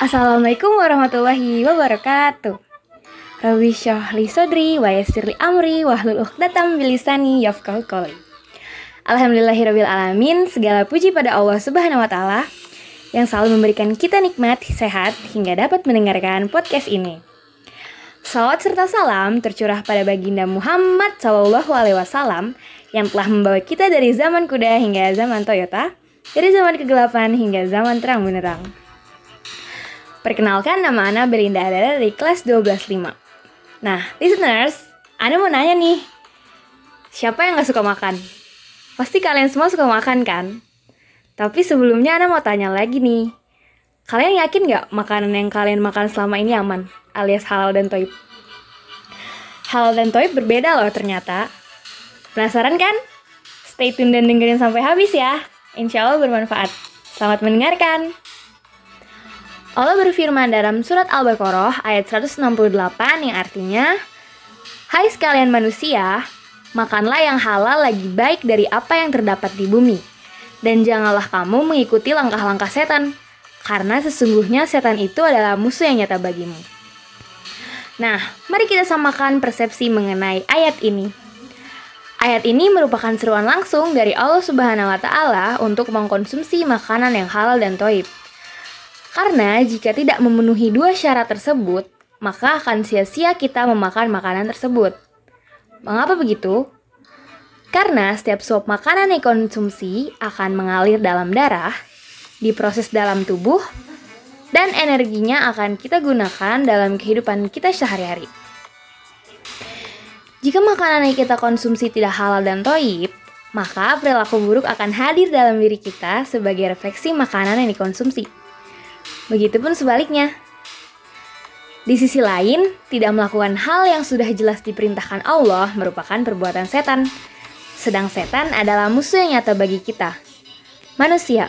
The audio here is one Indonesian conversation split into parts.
Assalamualaikum warahmatullahi wabarakatuh. Rabbi syahli sodri wa yassirli amri wahlul uqdatam bilisani yafqahu qawli. Alhamdulillahirabbil alamin, segala puji pada Allah Subhanahu wa taala yang selalu memberikan kita nikmat, sehat hingga dapat mendengarkan podcast ini. Salawat serta salam tercurah pada baginda Muhammad Shallallahu Alaihi Wasallam yang telah membawa kita dari zaman kuda hingga zaman Toyota, dari zaman kegelapan hingga zaman terang benderang. Perkenalkan nama Ana Belinda Adara dari kelas 125. Nah, listeners, Ana mau nanya nih, siapa yang gak suka makan? Pasti kalian semua suka makan kan? Tapi sebelumnya Ana mau tanya lagi nih, kalian yakin gak makanan yang kalian makan selama ini aman? alias halal dan toib. Halal dan toib berbeda loh ternyata. Penasaran kan? Stay tune dan dengerin sampai habis ya. Insya Allah bermanfaat. Selamat mendengarkan. Allah berfirman dalam surat Al-Baqarah ayat 168 yang artinya, Hai sekalian manusia, makanlah yang halal lagi baik dari apa yang terdapat di bumi. Dan janganlah kamu mengikuti langkah-langkah setan, karena sesungguhnya setan itu adalah musuh yang nyata bagimu. Nah, mari kita samakan persepsi mengenai ayat ini. Ayat ini merupakan seruan langsung dari Allah Subhanahu wa taala untuk mengkonsumsi makanan yang halal dan toib. Karena jika tidak memenuhi dua syarat tersebut, maka akan sia-sia kita memakan makanan tersebut. Mengapa begitu? Karena setiap suap makanan yang konsumsi akan mengalir dalam darah, diproses dalam tubuh, dan energinya akan kita gunakan dalam kehidupan kita sehari-hari. Jika makanan yang kita konsumsi tidak halal dan toib, maka perilaku buruk akan hadir dalam diri kita sebagai refleksi makanan yang dikonsumsi. Begitupun sebaliknya. Di sisi lain, tidak melakukan hal yang sudah jelas diperintahkan Allah merupakan perbuatan setan. Sedang setan adalah musuh yang nyata bagi kita, manusia.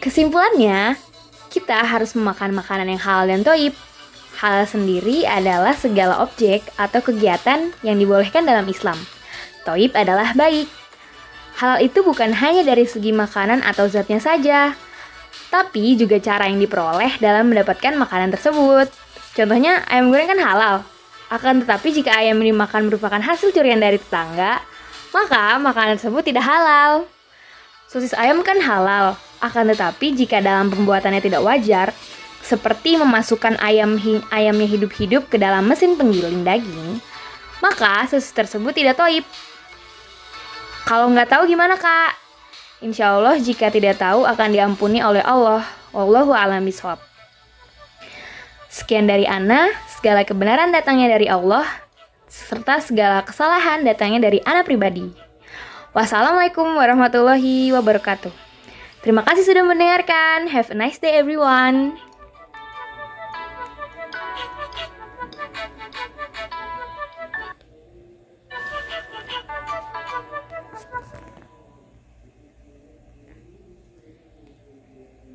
Kesimpulannya, kita harus memakan makanan yang halal dan toib. Halal sendiri adalah segala objek atau kegiatan yang dibolehkan dalam Islam. Toib adalah baik. Halal itu bukan hanya dari segi makanan atau zatnya saja, tapi juga cara yang diperoleh dalam mendapatkan makanan tersebut. Contohnya, ayam goreng kan halal. Akan tetapi jika ayam yang dimakan merupakan hasil curian dari tetangga, maka makanan tersebut tidak halal. Sosis ayam kan halal, akan tetapi jika dalam pembuatannya tidak wajar, seperti memasukkan ayam hi ayamnya hidup-hidup ke dalam mesin penggiling daging, maka sosis tersebut tidak toib. Kalau nggak tahu gimana kak? Insya Allah jika tidak tahu akan diampuni oleh Allah. Wallahu a'lam bishawab. Sekian dari Ana, segala kebenaran datangnya dari Allah, serta segala kesalahan datangnya dari Ana pribadi. Wassalamualaikum warahmatullahi wabarakatuh. Terima kasih sudah mendengarkan. Have a nice day everyone.